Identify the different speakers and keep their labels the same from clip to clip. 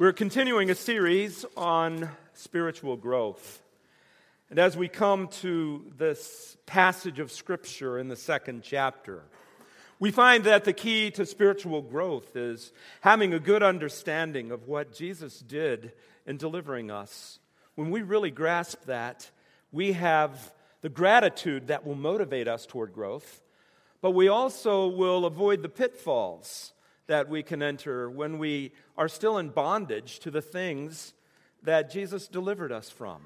Speaker 1: We're continuing a series on spiritual growth. And as we come to this passage of Scripture in the second chapter, we find that the key to spiritual growth is having a good understanding of what Jesus did in delivering us. When we really grasp that, we have the gratitude that will motivate us toward growth, but we also will avoid the pitfalls that we can enter when we are still in bondage to the things that Jesus delivered us from.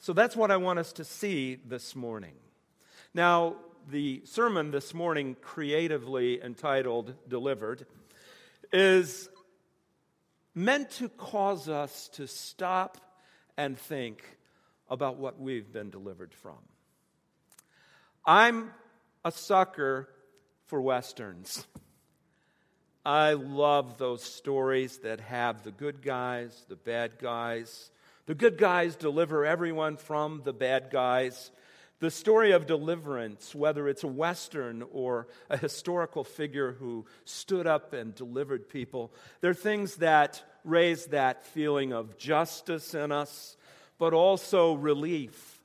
Speaker 1: So that's what I want us to see this morning. Now, the sermon this morning, creatively entitled Delivered, is meant to cause us to stop and think about what we've been delivered from. I'm a sucker for Westerns. I love those stories that have the good guys, the bad guys. The good guys deliver everyone from the bad guys. The story of deliverance, whether it's a Western or a historical figure who stood up and delivered people, they're things that raise that feeling of justice in us, but also relief,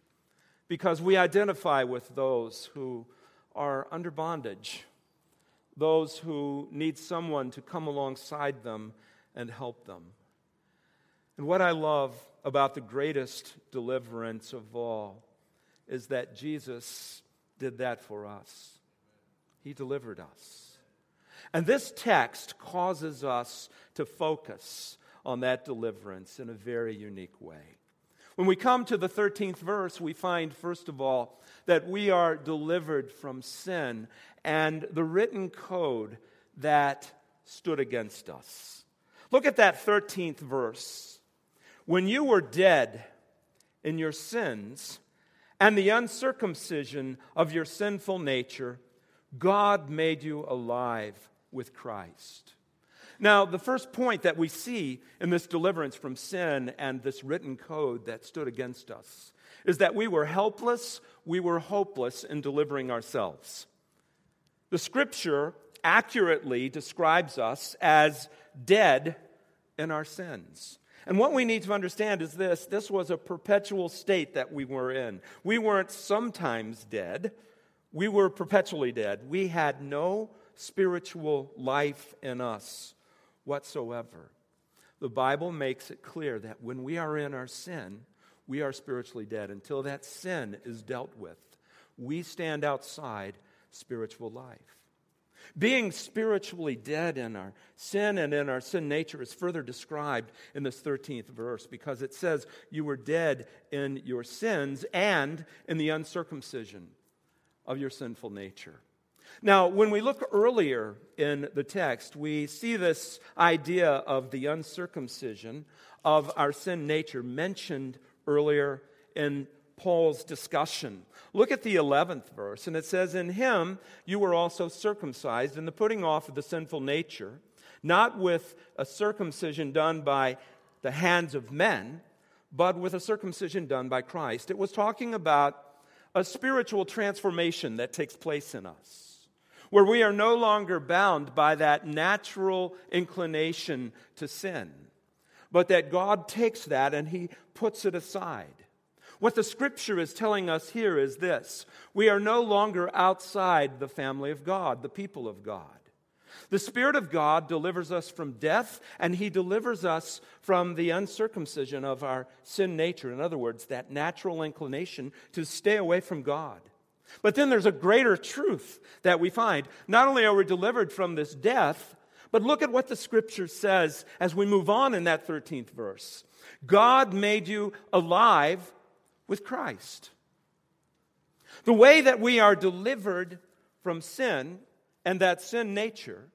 Speaker 1: because we identify with those who are under bondage those who need someone to come alongside them and help them. And what I love about the greatest deliverance of all is that Jesus did that for us. He delivered us. And this text causes us to focus on that deliverance in a very unique way. When we come to the 13th verse, we find, first of all, that we are delivered from sin and the written code that stood against us. Look at that 13th verse. When you were dead in your sins and the uncircumcision of your sinful nature, God made you alive with Christ. Now, the first point that we see in this deliverance from sin and this written code that stood against us is that we were helpless, we were hopeless in delivering ourselves. The scripture accurately describes us as dead in our sins. And what we need to understand is this this was a perpetual state that we were in. We weren't sometimes dead, we were perpetually dead. We had no spiritual life in us whatsoever. The Bible makes it clear that when we are in our sin, we are spiritually dead. Until that sin is dealt with, we stand outside spiritual life. Being spiritually dead in our sin and in our sin nature is further described in this 13th verse because it says, You were dead in your sins and in the uncircumcision of your sinful nature. Now, when we look earlier in the text, we see this idea of the uncircumcision of our sin nature mentioned earlier in Paul's discussion. Look at the 11th verse, and it says, In him you were also circumcised in the putting off of the sinful nature, not with a circumcision done by the hands of men, but with a circumcision done by Christ. It was talking about a spiritual transformation that takes place in us, where we are no longer bound by that natural inclination to sin, but that God takes that and he puts it aside. What the scripture is telling us here is this we are no longer outside the family of God, the people of God. The Spirit of God delivers us from death, and He delivers us from the uncircumcision of our sin nature. In other words, that natural inclination to stay away from God. But then there's a greater truth that we find. Not only are we delivered from this death, but look at what the scripture says as we move on in that 13th verse. God made you alive with Christ. The way that we are delivered from sin and that sin nature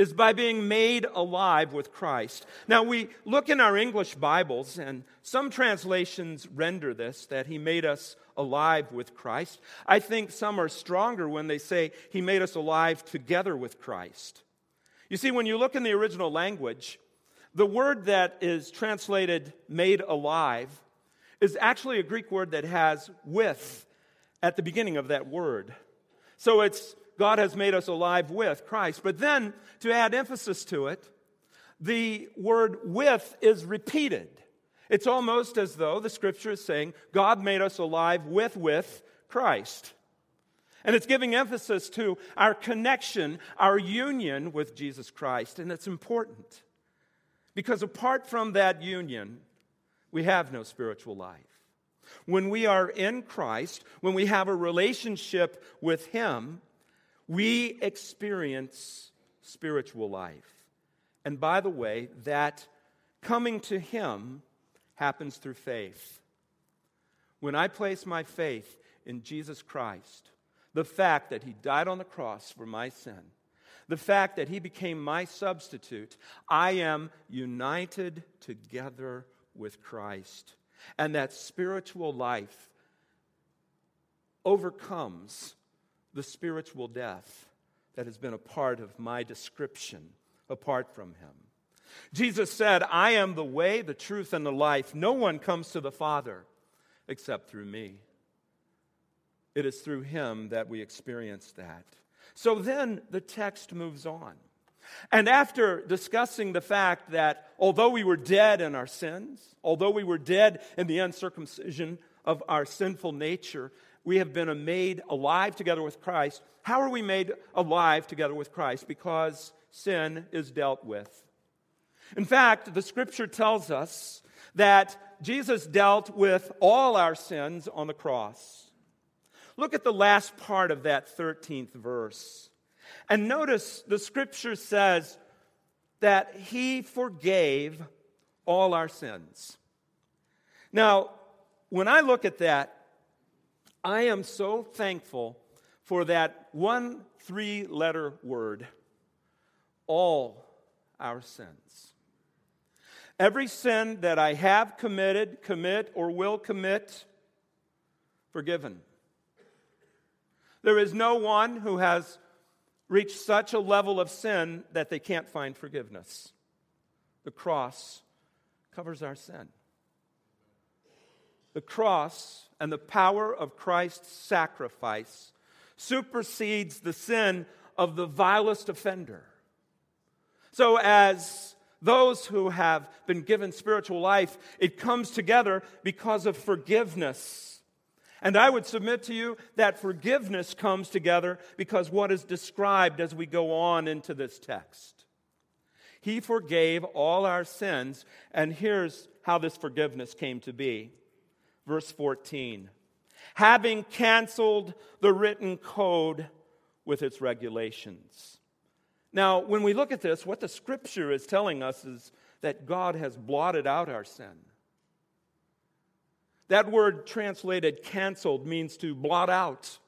Speaker 1: is by being made alive with Christ. Now, we look in our English Bibles, and some translations render this that He made us alive with Christ. I think some are stronger when they say He made us alive together with Christ. You see, when you look in the original language, the word that is translated made alive is actually a Greek word that has with at the beginning of that word. So it's God has made us alive with Christ. But then, to add emphasis to it, the word with is repeated. It's almost as though the scripture is saying God made us alive with with Christ. And it's giving emphasis to our connection, our union with Jesus Christ. And it's important because apart from that union, we have no spiritual life. When we are in Christ, when we have a relationship with Him, we experience spiritual life. And by the way, that coming to Him happens through faith. When I place my faith in Jesus Christ, the fact that He died on the cross for my sin, the fact that He became my substitute, I am united together with Christ. And that spiritual life overcomes the spiritual death that has been a part of my description apart from him. Jesus said, I am the way, the truth, and the life. No one comes to the Father except through me. It is through him that we experience that. So then the text moves on. And after discussing the fact that although we were dead in our sins, although we were dead in the uncircumcision of our sinful nature, we have been made alive together with Christ. How are we made alive together with Christ? Because sin is dealt with. In fact, the scripture tells us that Jesus dealt with all our sins on the cross. Look at the last part of that 13th verse. And notice the scripture says that he forgave all our sins. Now, when I look at that, I am so thankful for that one three letter word all our sins. Every sin that I have committed, commit, or will commit, forgiven. There is no one who has reached such a level of sin that they can't find forgiveness. The cross covers our sin. The cross and the power of Christ's sacrifice supersedes the sin of the vilest offender. So, as those who have been given spiritual life, it comes together because of forgiveness. And I would submit to you that forgiveness comes together because what is described as we go on into this text. He forgave all our sins, and here's how this forgiveness came to be. Verse 14 having canceled the written code with its regulations. Now, when we look at this, what the scripture is telling us is that God has blotted out our sin. That word translated canceled means to blot out.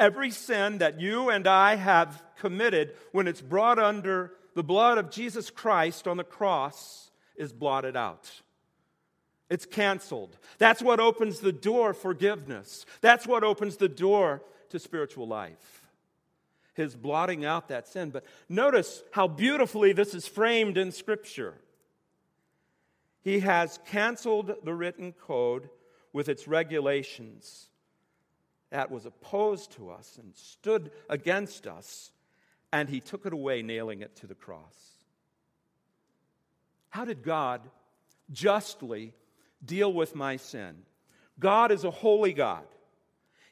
Speaker 1: Every sin that you and I have committed, when it's brought under the blood of Jesus Christ on the cross, is blotted out. It's canceled. That's what opens the door forgiveness. That's what opens the door to spiritual life his blotting out that sin. But notice how beautifully this is framed in Scripture. He has canceled the written code with its regulations that was opposed to us and stood against us, and he took it away, nailing it to the cross. How did God justly deal with my sin? God is a holy God.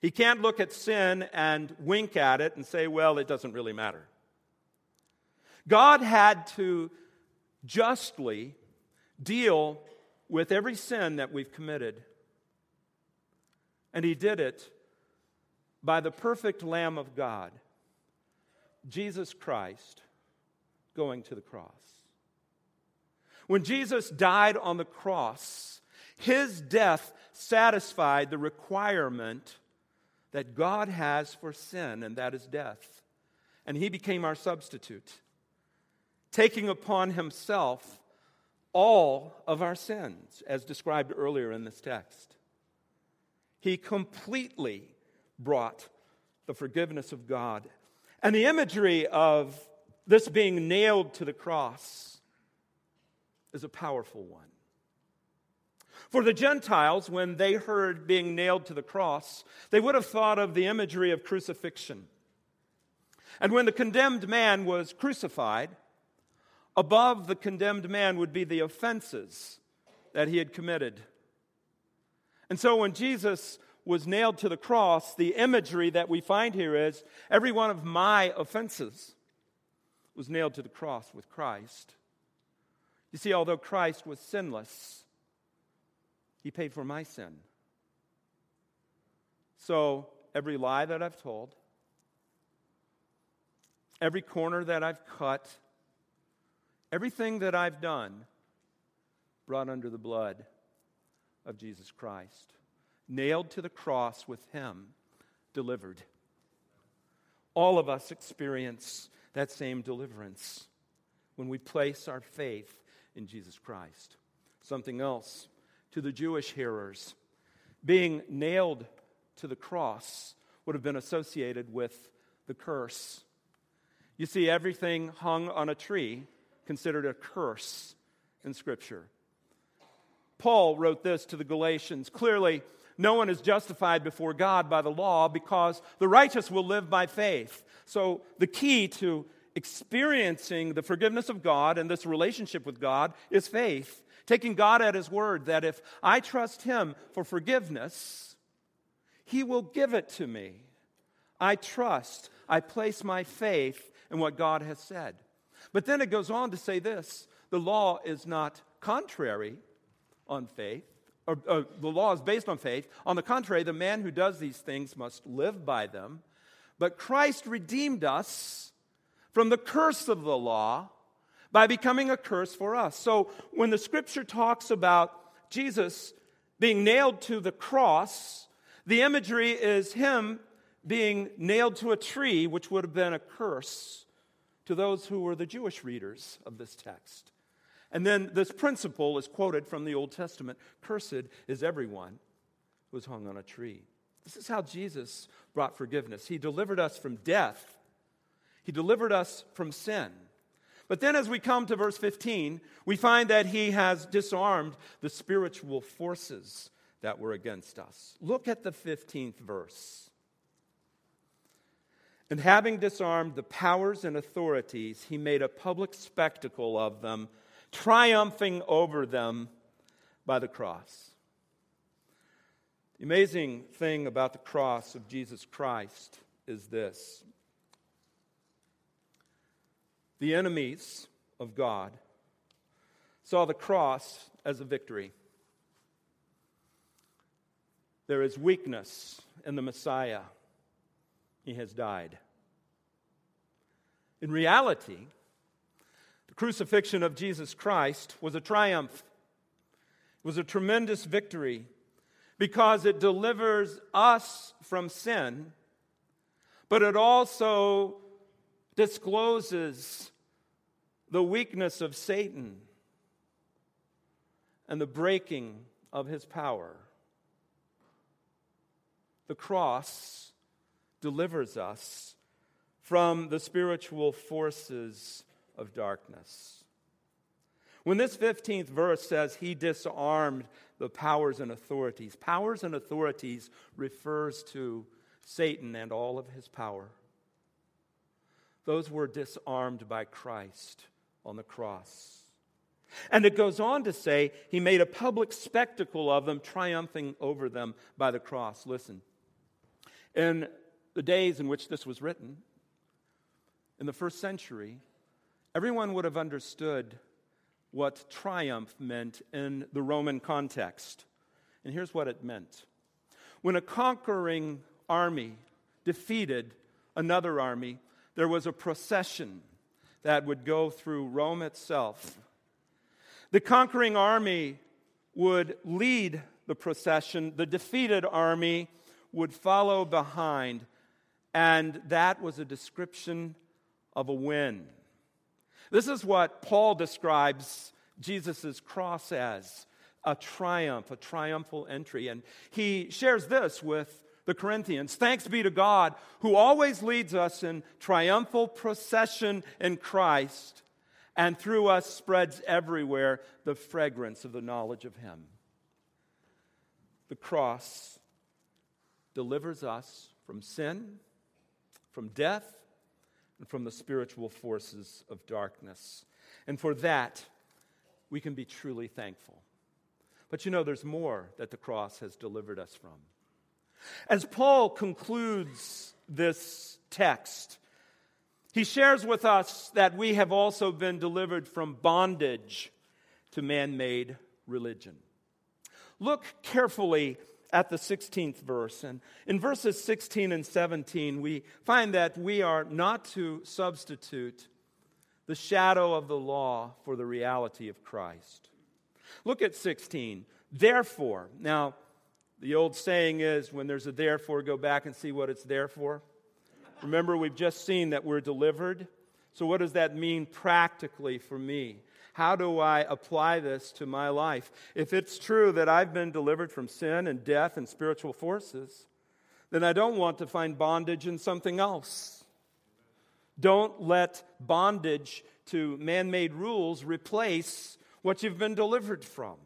Speaker 1: He can't look at sin and wink at it and say, well, it doesn't really matter. God had to justly deal with every sin that we've committed. And He did it by the perfect Lamb of God, Jesus Christ, going to the cross. When Jesus died on the cross, His death satisfied the requirement that God has for sin, and that is death. And he became our substitute, taking upon himself all of our sins, as described earlier in this text. He completely brought the forgiveness of God. And the imagery of this being nailed to the cross is a powerful one. For the Gentiles, when they heard being nailed to the cross, they would have thought of the imagery of crucifixion. And when the condemned man was crucified, Above the condemned man would be the offenses that he had committed. And so when Jesus was nailed to the cross, the imagery that we find here is every one of my offenses was nailed to the cross with Christ. You see, although Christ was sinless, he paid for my sin. So every lie that I've told, every corner that I've cut, everything that I've done brought under the blood of Jesus Christ. Nailed to the cross with Him, delivered. All of us experience that same deliverance when we place our faith in Jesus Christ. Something else to the Jewish hearers being nailed to the cross would have been associated with the curse. You see, everything hung on a tree considered a curse in Scripture. Paul wrote this to the Galatians clearly, no one is justified before God by the law because the righteous will live by faith. So, the key to experiencing the forgiveness of God and this relationship with God is faith. Taking God at His word that if I trust Him for forgiveness, He will give it to me. I trust, I place my faith in what God has said. But then it goes on to say this the law is not contrary on faith, or, or, the law is based on faith. On the contrary, the man who does these things must live by them. But Christ redeemed us from the curse of the law by becoming a curse for us. So when the scripture talks about Jesus being nailed to the cross, the imagery is him being nailed to a tree, which would have been a curse to those who were the Jewish readers of this text. And then this principle is quoted from the Old Testament Cursed is everyone who is hung on a tree. This is how Jesus brought forgiveness. He delivered us from death, He delivered us from sin. But then, as we come to verse 15, we find that He has disarmed the spiritual forces that were against us. Look at the 15th verse. And having disarmed the powers and authorities, he made a public spectacle of them triumphing over them by the cross. The amazing thing about the cross of Jesus Christ is this the enemies of God saw the cross as a victory. There is weakness in the Messiah. He has died. In reality, the crucifixion of Jesus Christ was a triumph, it was a tremendous victory because it delivers us from sin, but it also discloses the weakness of Satan and the breaking of his power. The cross delivers us from the spiritual forces of darkness. When this 15th verse says he disarmed the powers and authorities, powers and authorities refers to Satan and all of his power. Those were disarmed by Christ on the cross. And it goes on to say he made a public spectacle of them, triumphing over them by the cross. Listen, in the days in which this was written, in the first century, everyone would have understood what triumph meant in the Roman context. And here's what it meant when a conquering army defeated another army, there was a procession that would go through Rome itself. The conquering army would lead the procession, the defeated army would follow behind, and that was a description of a win. This is what Paul describes Jesus' cross as a triumph, a triumphal entry. And he shares this with the Corinthians Thanks be to God who always leads us in triumphal procession in Christ and through us spreads everywhere the fragrance of the knowledge of Him. The cross delivers us from sin, from death, and from the spiritual forces of darkness. And for that, we can be truly thankful. But you know, there's more that the cross has delivered us from. As Paul concludes this text, he shares with us that we have also been delivered from bondage to man made religion. Look carefully at the 16th verse. And in verses 16 and 17, we find that we are not to substitute the shadow of the law for the reality of Christ. Look at 16. Therefore, now, the old saying is when there's a therefore, go back and see what it's there for. Remember, we've just seen that we're delivered. So, what does that mean practically for me? How do I apply this to my life? If it's true that I've been delivered from sin and death and spiritual forces, then I don't want to find bondage in something else. Don't let bondage to man made rules replace what you've been delivered from.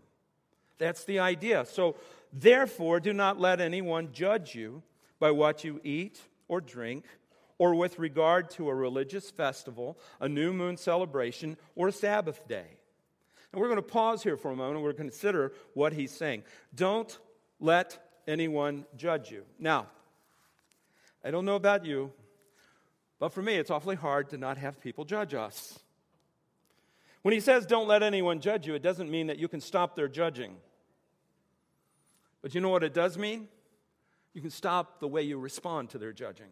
Speaker 1: That's the idea. So, therefore, do not let anyone judge you by what you eat or drink, or with regard to a religious festival, a new moon celebration, or a Sabbath day. And we're going to pause here for a moment we're going to consider what he's saying. Don't let anyone judge you. Now, I don't know about you, but for me, it's awfully hard to not have people judge us. When he says, don't let anyone judge you, it doesn't mean that you can stop their judging. But you know what it does mean? You can stop the way you respond to their judging.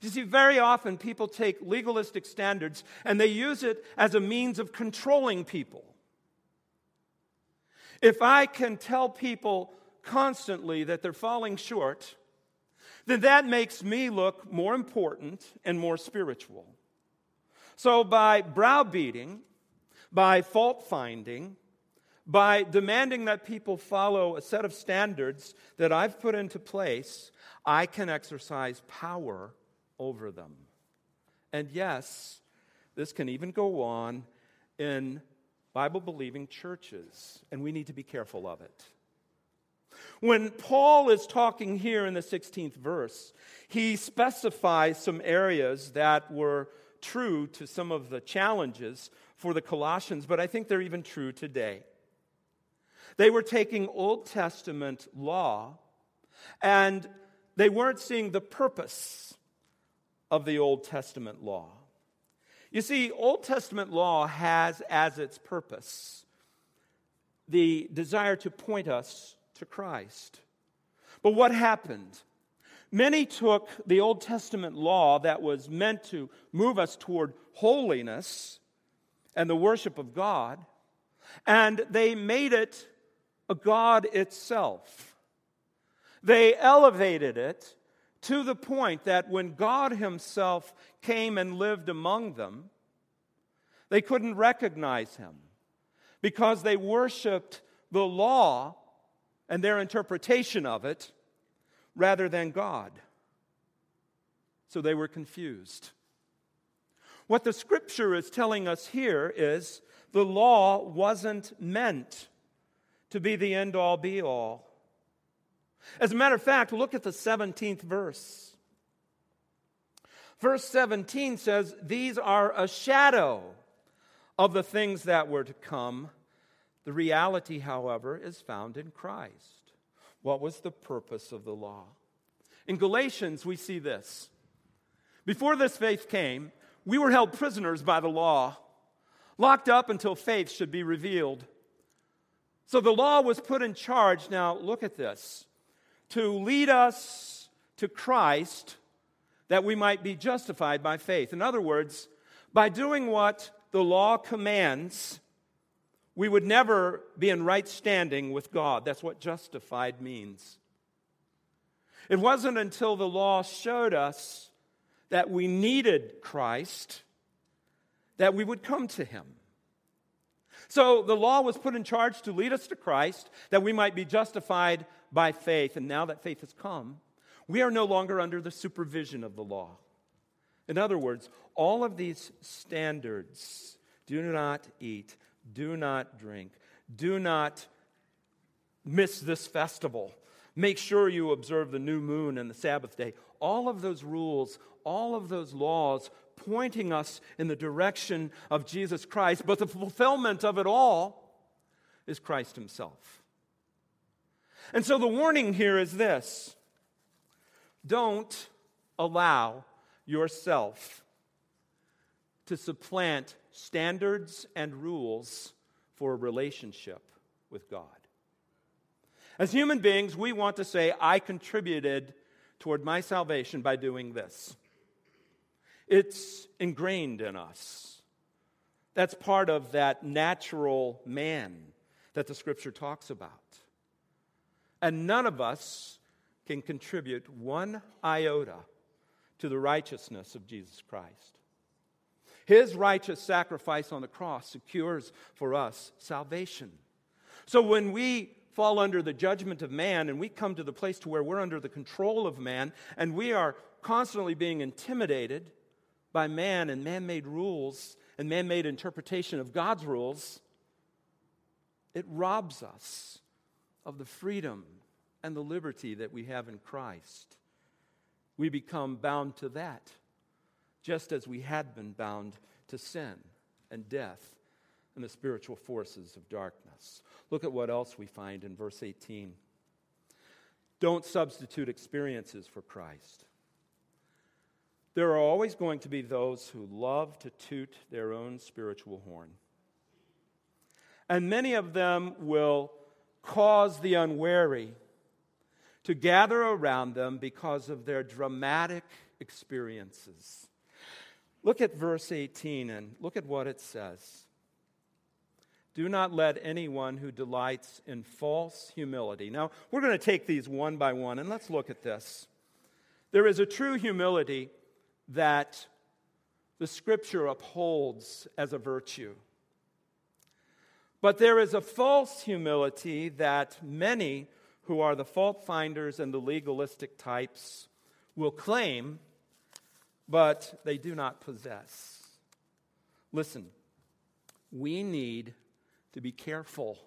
Speaker 1: You see, very often people take legalistic standards and they use it as a means of controlling people. If I can tell people constantly that they're falling short, then that makes me look more important and more spiritual. So, by browbeating, by fault finding, by demanding that people follow a set of standards that I've put into place, I can exercise power over them. And yes, this can even go on in Bible believing churches, and we need to be careful of it. When Paul is talking here in the 16th verse, he specifies some areas that were true to some of the challenges for the Colossians, but I think they're even true today. They were taking Old Testament law and they weren't seeing the purpose of the Old Testament law. You see, Old Testament law has as its purpose the desire to point us to Christ. But what happened? Many took the Old Testament law that was meant to move us toward holiness and the worship of God, and they made it a God itself. They elevated it to the point that when God Himself came and lived among them, they couldn't recognize Him because they worshiped the law and their interpretation of it rather than God. So they were confused. What the scripture is telling us here is the law wasn't meant to be the end all be all. As a matter of fact, look at the 17th verse. Verse 17 says, These are a shadow of the things that were to come. The reality, however, is found in Christ. What was the purpose of the law? In Galatians, we see this. Before this faith came, we were held prisoners by the law, locked up until faith should be revealed. So the law was put in charge. Now, look at this to lead us to Christ that we might be justified by faith. In other words, by doing what the law commands, we would never be in right standing with God. That's what justified means. It wasn't until the law showed us that we needed Christ that we would come to him. So the law was put in charge to lead us to Christ that we might be justified by faith. And now that faith has come, we are no longer under the supervision of the law. In other words, all of these standards do not eat, do not drink, do not miss this festival, make sure you observe the new moon and the Sabbath day. All of those rules, all of those laws pointing us in the direction of Jesus Christ, but the fulfillment of it all is Christ Himself. And so the warning here is this don't allow yourself to supplant standards and rules for a relationship with God. As human beings, we want to say, I contributed toward my salvation by doing this. It's ingrained in us. That's part of that natural man that the scripture talks about. And none of us can contribute one iota to the righteousness of Jesus Christ. His righteous sacrifice on the cross secures for us salvation. So when we fall under the judgment of man and we come to the place to where we're under the control of man and we are constantly being intimidated by man and man-made rules and man-made interpretation of God's rules, it robs us of the freedom and the liberty that we have in Christ. We become bound to that, just as we had been bound to sin and death and the spiritual forces of darkness. Look at what else we find in verse 18. Don't substitute experiences for Christ. There are always going to be those who love to toot their own spiritual horn. And many of them will cause the unwary to gather around them because of their dramatic experiences. Look at verse 18 and look at what it says. Do not let anyone who delights in false humility. Now, we're going to take these one by one and let's look at this. There is a true humility that the scripture upholds as a virtue. But there is a false humility that many who are the fault finders and the legalistic types will claim, but they do not possess. Listen, we need to be careful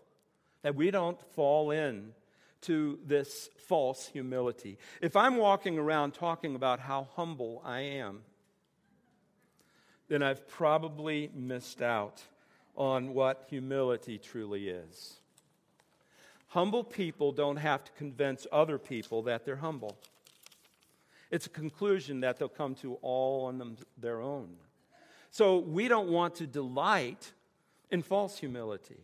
Speaker 1: that we don't fall in to this false humility. If I'm walking around talking about how humble I am, then I've probably missed out on what humility truly is. Humble people don't have to convince other people that they're humble. It's a conclusion that they'll come to all on them, their own. So we don't want to delight in false humility.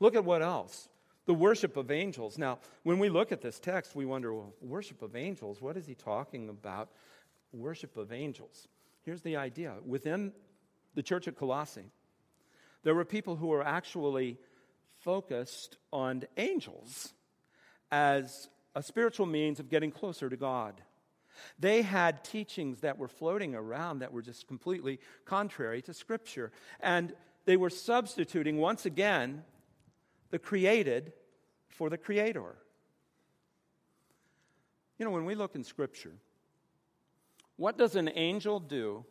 Speaker 1: Look at what else. The worship of angels. Now, when we look at this text, we wonder, well, worship of angels, what is he talking about? Worship of angels. Here's the idea within the church at Colossae, there were people who were actually focused on angels as a spiritual means of getting closer to God. They had teachings that were floating around that were just completely contrary to Scripture. And they were substituting, once again, the created for the Creator. You know, when we look in Scripture, what does an angel do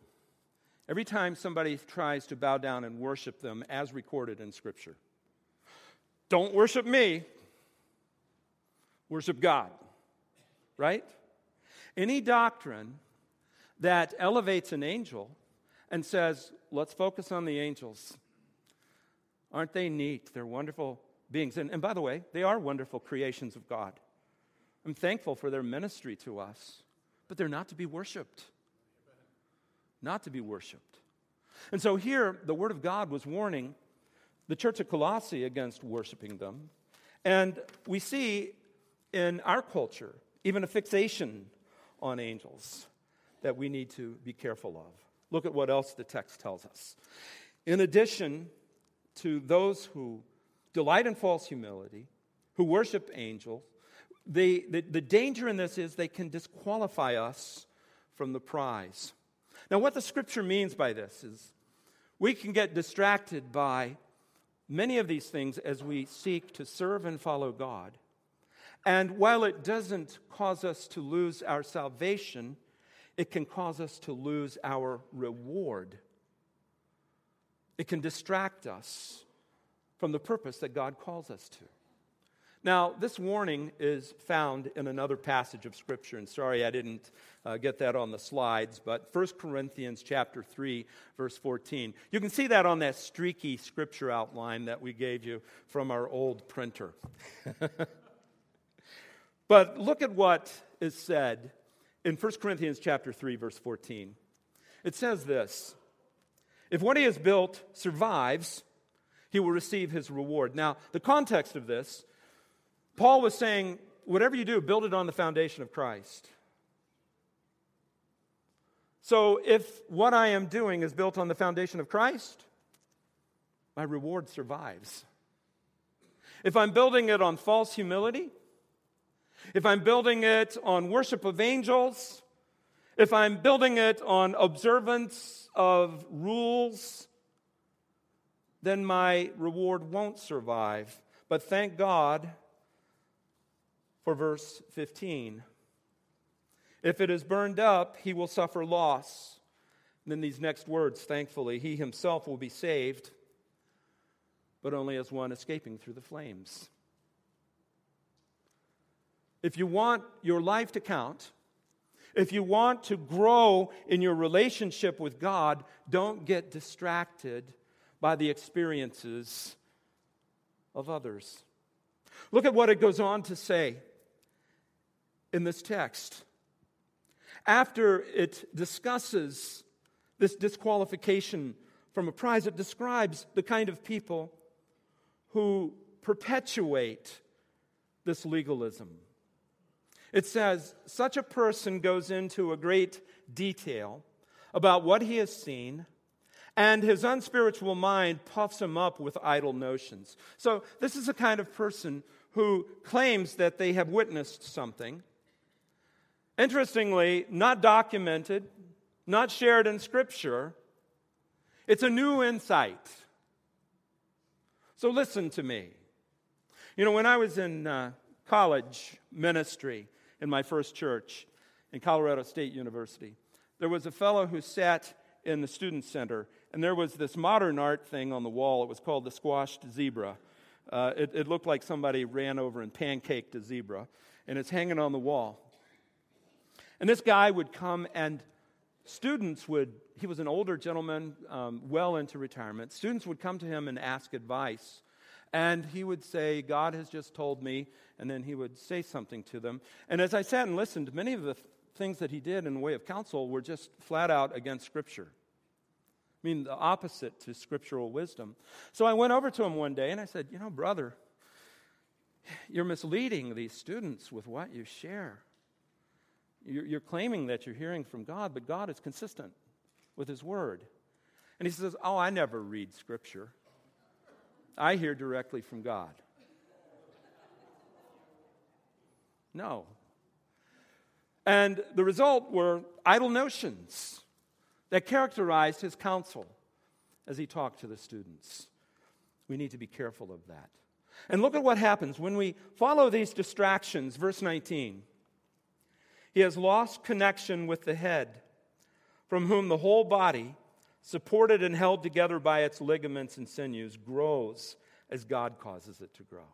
Speaker 1: every time somebody tries to bow down and worship them as recorded in Scripture? Don't worship me, worship God, right? Any doctrine that elevates an angel and says, let's focus on the angels. Aren't they neat? They're wonderful beings. And, and by the way, they are wonderful creations of God. I'm thankful for their ministry to us, but they're not to be worshiped. Not to be worshiped. And so here, the Word of God was warning the church of Colossae against worshiping them. And we see in our culture even a fixation on angels that we need to be careful of. Look at what else the text tells us. In addition to those who delight in false humility, who worship angels, the, the, the danger in this is they can disqualify us from the prize. Now, what the scripture means by this is we can get distracted by many of these things as we seek to serve and follow God. And while it doesn't cause us to lose our salvation, it can cause us to lose our reward. It can distract us from the purpose that God calls us to. Now, this warning is found in another passage of Scripture, and sorry I didn't uh, get that on the slides, but 1 Corinthians chapter 3, verse 14. You can see that on that streaky Scripture outline that we gave you from our old printer. but look at what is said in 1 Corinthians chapter 3, verse 14. It says this If what he has built survives, he will receive his reward. Now, the context of this Paul was saying, whatever you do, build it on the foundation of Christ. So if what I am doing is built on the foundation of Christ, my reward survives. If I'm building it on false humility, if I'm building it on worship of angels, if I'm building it on observance of rules, then my reward won't survive. But thank God for verse 15. If it is burned up, he will suffer loss. And then these next words, thankfully, he himself will be saved, but only as one escaping through the flames. If you want your life to count, if you want to grow in your relationship with God, don't get distracted by the experiences of others. Look at what it goes on to say in this text. After it discusses this disqualification from a prize, it describes the kind of people who perpetuate this legalism. It says, such a person goes into a great detail about what he has seen, and his unspiritual mind puffs him up with idle notions. So, this is a kind of person who claims that they have witnessed something, Interestingly, not documented, not shared in Scripture, it's a new insight. So listen to me. You know, when I was in uh, college ministry in my first church in Colorado State University, there was a fellow who sat in the student center, and there was this modern art thing on the wall. It was called the squashed zebra. Uh, it, it looked like somebody ran over and pancaked a zebra, and it's hanging on the wall. And this guy would come, and students would, he was an older gentleman, um, well into retirement. Students would come to him and ask advice. And he would say, God has just told me. And then he would say something to them. And as I sat and listened, many of the th- things that he did in the way of counsel were just flat out against Scripture. I mean, the opposite to scriptural wisdom. So I went over to him one day and I said, You know, brother, you're misleading these students with what you share. You're, you're claiming that you're hearing from God, but God is consistent with His Word. And he says, Oh, I never read Scripture. I hear directly from God. No. And the result were idle notions that characterized his counsel as he talked to the students. We need to be careful of that. And look at what happens when we follow these distractions. Verse 19. He has lost connection with the head, from whom the whole body, supported and held together by its ligaments and sinews, grows as God causes it to grow.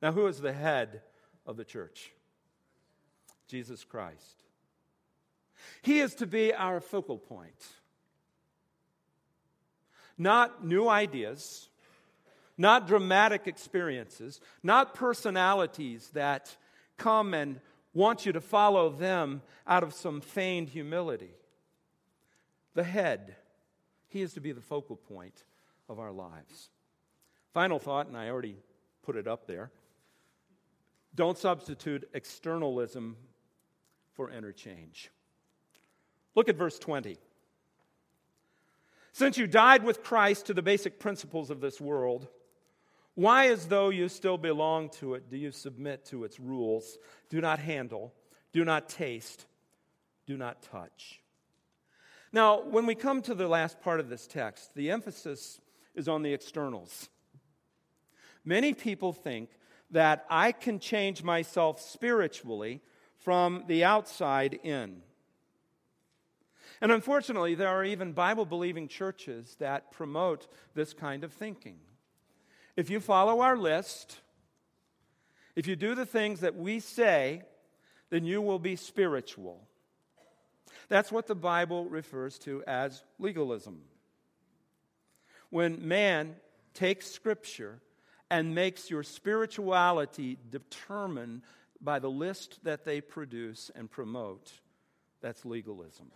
Speaker 1: Now, who is the head of the church? Jesus Christ. He is to be our focal point. Not new ideas, not dramatic experiences, not personalities that come and want you to follow them out of some feigned humility. The head, he is to be the focal point of our lives. Final thought, and I already put it up there don't substitute externalism for interchange. Look at verse 20. Since you died with Christ to the basic principles of this world, why, as though you still belong to it, do you submit to its rules? Do not handle, do not taste, do not touch. Now, when we come to the last part of this text, the emphasis is on the externals. Many people think that I can change myself spiritually from the outside in. And unfortunately, there are even Bible believing churches that promote this kind of thinking. If you follow our list, if you do the things that we say, then you will be spiritual. That's what the Bible refers to as legalism. When man takes Scripture and makes your spirituality determined by the list that they produce and promote, that's legalism.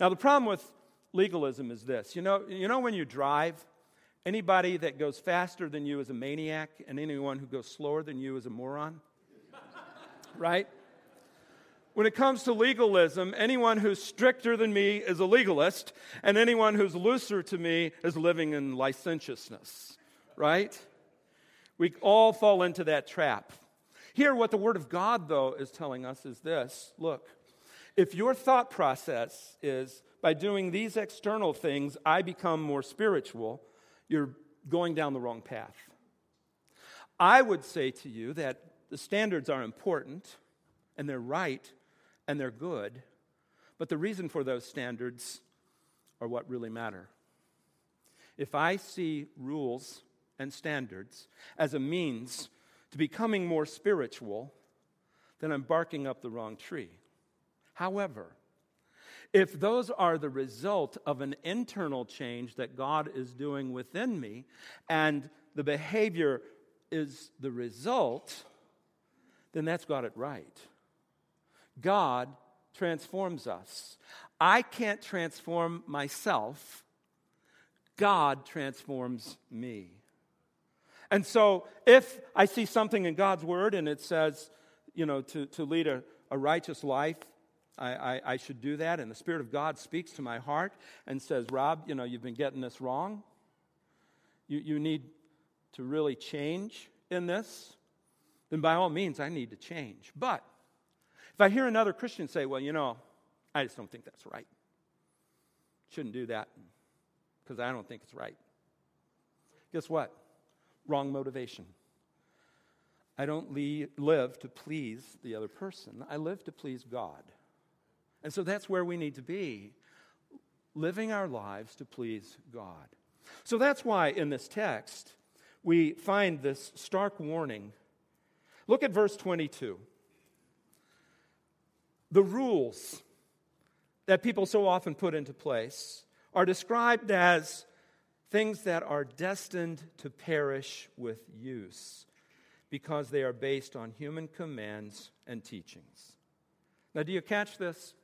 Speaker 1: Now, the problem with legalism is this you know, you know when you drive, anybody that goes faster than you is a maniac, and anyone who goes slower than you is a moron? right? When it comes to legalism, anyone who's stricter than me is a legalist, and anyone who's looser to me is living in licentiousness, right? We all fall into that trap. Here, what the Word of God, though, is telling us is this look, if your thought process is by doing these external things, I become more spiritual, you're going down the wrong path. I would say to you that the standards are important and they're right and they're good, but the reason for those standards are what really matter. If I see rules and standards as a means to becoming more spiritual, then I'm barking up the wrong tree. However, if those are the result of an internal change that God is doing within me, and the behavior is the result, then that's got it right. God transforms us. I can't transform myself, God transforms me. And so, if I see something in God's word and it says, you know, to, to lead a, a righteous life, I, I, I, should do that. And the Spirit of God speaks to my heart and says, Rob, you know, you've been getting this wrong. You, you need to really change in this. Then, by all means, I need to change. But if I hear another Christian say, well, you know, I just don't think that's right, shouldn't do that because I don't think it's right. Guess what? Wrong motivation. I don't live to please the other person, I live to please God. And so that's where we need to be, living our lives to please God. So that's why in this text we find this stark warning. Look at verse 22 the rules that people so often put into place are described as things that are destined to perish with use because they are based on human commands and teachings. Now, do you catch this?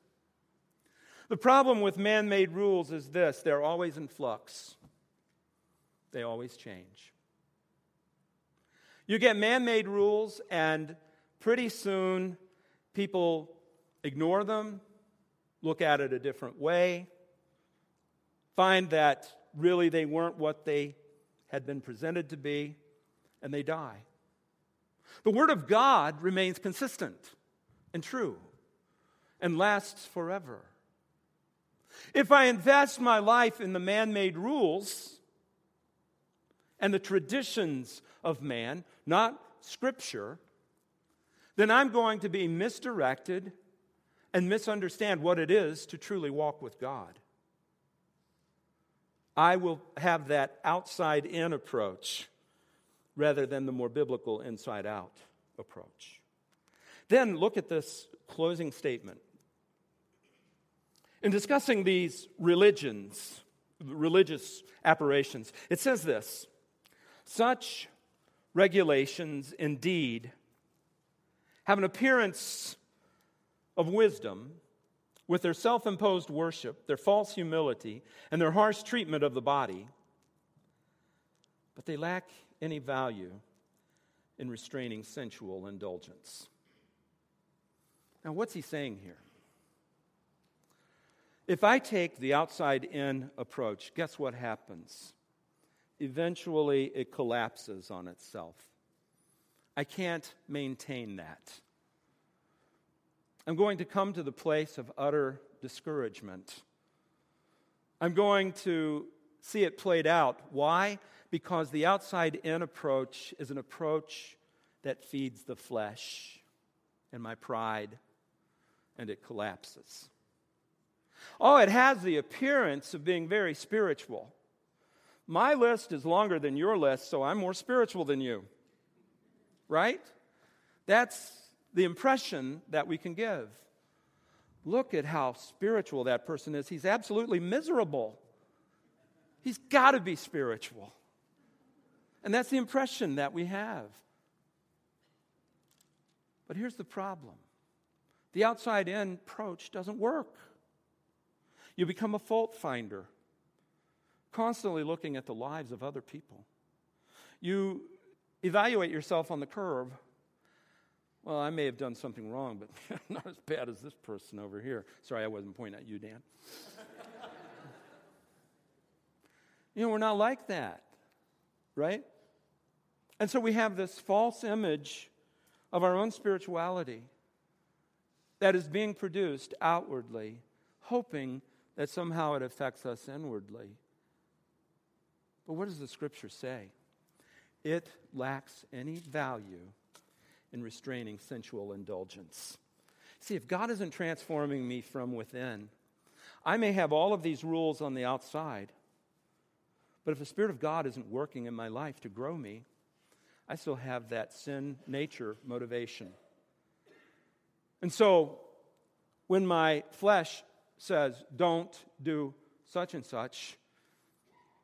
Speaker 1: The problem with man made rules is this they're always in flux, they always change. You get man made rules, and pretty soon people ignore them, look at it a different way, find that really they weren't what they had been presented to be, and they die. The Word of God remains consistent and true and lasts forever. If I invest my life in the man made rules and the traditions of man, not Scripture, then I'm going to be misdirected and misunderstand what it is to truly walk with God. I will have that outside in approach rather than the more biblical inside out approach. Then look at this closing statement. In discussing these religions, religious apparitions, it says this such regulations indeed have an appearance of wisdom, with their self imposed worship, their false humility, and their harsh treatment of the body, but they lack any value in restraining sensual indulgence. Now, what's he saying here? If I take the outside in approach, guess what happens? Eventually, it collapses on itself. I can't maintain that. I'm going to come to the place of utter discouragement. I'm going to see it played out. Why? Because the outside in approach is an approach that feeds the flesh and my pride, and it collapses. Oh, it has the appearance of being very spiritual. My list is longer than your list, so I'm more spiritual than you. Right? That's the impression that we can give. Look at how spiritual that person is. He's absolutely miserable. He's got to be spiritual. And that's the impression that we have. But here's the problem the outside in approach doesn't work. You become a fault finder, constantly looking at the lives of other people. You evaluate yourself on the curve. Well, I may have done something wrong, but not as bad as this person over here. Sorry, I wasn't pointing at you, Dan. you know, we're not like that, right? And so we have this false image of our own spirituality that is being produced outwardly, hoping that somehow it affects us inwardly. But what does the scripture say? It lacks any value in restraining sensual indulgence. See, if God isn't transforming me from within, I may have all of these rules on the outside, but if the Spirit of God isn't working in my life to grow me, I still have that sin nature motivation. And so, when my flesh says, don't do such and such,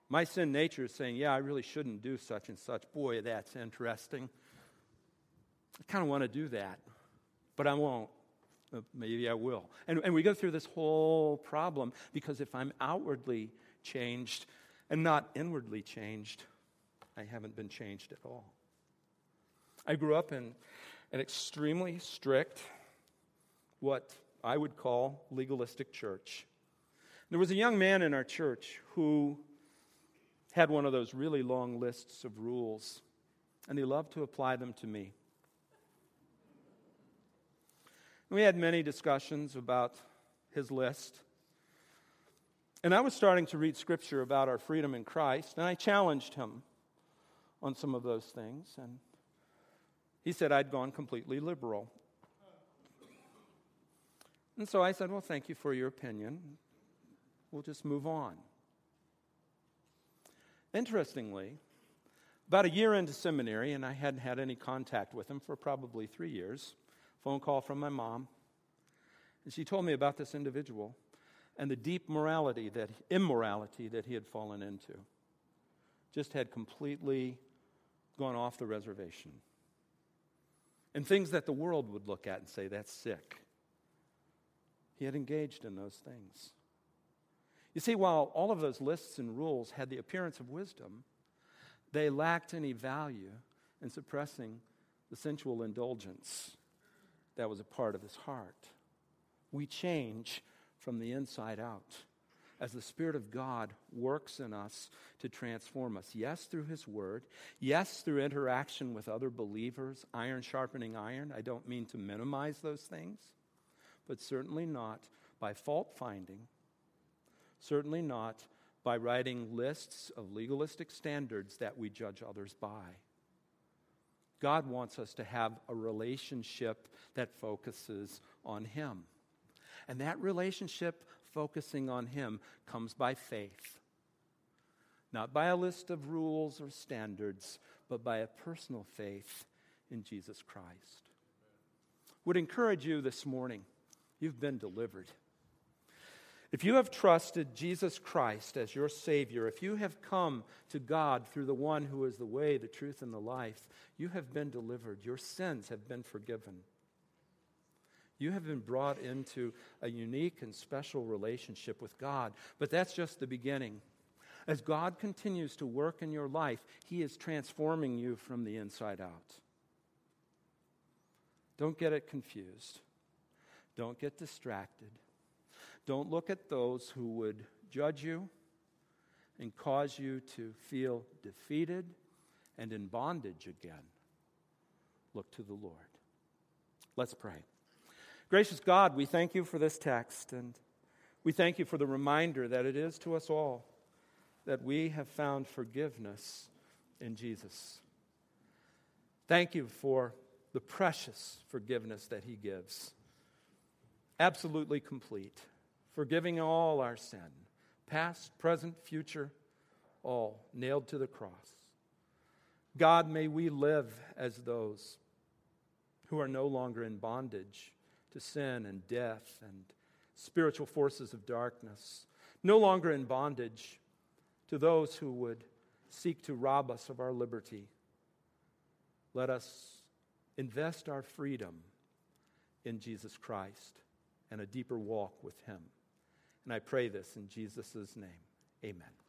Speaker 1: my sin nature is saying, yeah, I really shouldn't do such and such. Boy, that's interesting. I kind of want to do that, but I won't. Uh, maybe I will. And, and we go through this whole problem because if I'm outwardly changed and not inwardly changed, I haven't been changed at all. I grew up in an extremely strict, what I would call legalistic church. There was a young man in our church who had one of those really long lists of rules, and he loved to apply them to me. We had many discussions about his list. And I was starting to read scripture about our freedom in Christ, and I challenged him on some of those things. And he said I'd gone completely liberal. And so I said, Well, thank you for your opinion. We'll just move on. Interestingly, about a year into seminary, and I hadn't had any contact with him for probably three years, phone call from my mom, and she told me about this individual and the deep morality that immorality that he had fallen into. Just had completely gone off the reservation and things that the world would look at and say, that's sick. He had engaged in those things. You see, while all of those lists and rules had the appearance of wisdom, they lacked any value in suppressing the sensual indulgence that was a part of his heart. We change from the inside out as the Spirit of God works in us to transform us. Yes, through His Word. Yes, through interaction with other believers, iron sharpening iron. I don't mean to minimize those things, but certainly not by fault finding. Certainly not by writing lists of legalistic standards that we judge others by. God wants us to have a relationship that focuses on Him. And that relationship focusing on Him comes by faith. Not by a list of rules or standards, but by a personal faith in Jesus Christ. Would encourage you this morning, you've been delivered. If you have trusted Jesus Christ as your Savior, if you have come to God through the one who is the way, the truth, and the life, you have been delivered. Your sins have been forgiven. You have been brought into a unique and special relationship with God. But that's just the beginning. As God continues to work in your life, He is transforming you from the inside out. Don't get it confused. Don't get distracted. Don't look at those who would judge you and cause you to feel defeated and in bondage again. Look to the Lord. Let's pray. Gracious God, we thank you for this text, and we thank you for the reminder that it is to us all that we have found forgiveness in Jesus. Thank you for the precious forgiveness that He gives. Absolutely complete, forgiving all our sin, past, present, future, all nailed to the cross. God, may we live as those who are no longer in bondage to sin and death and spiritual forces of darkness, no longer in bondage to those who would seek to rob us of our liberty. Let us invest our freedom in Jesus Christ and a deeper walk with Him. And I pray this in Jesus' name. Amen.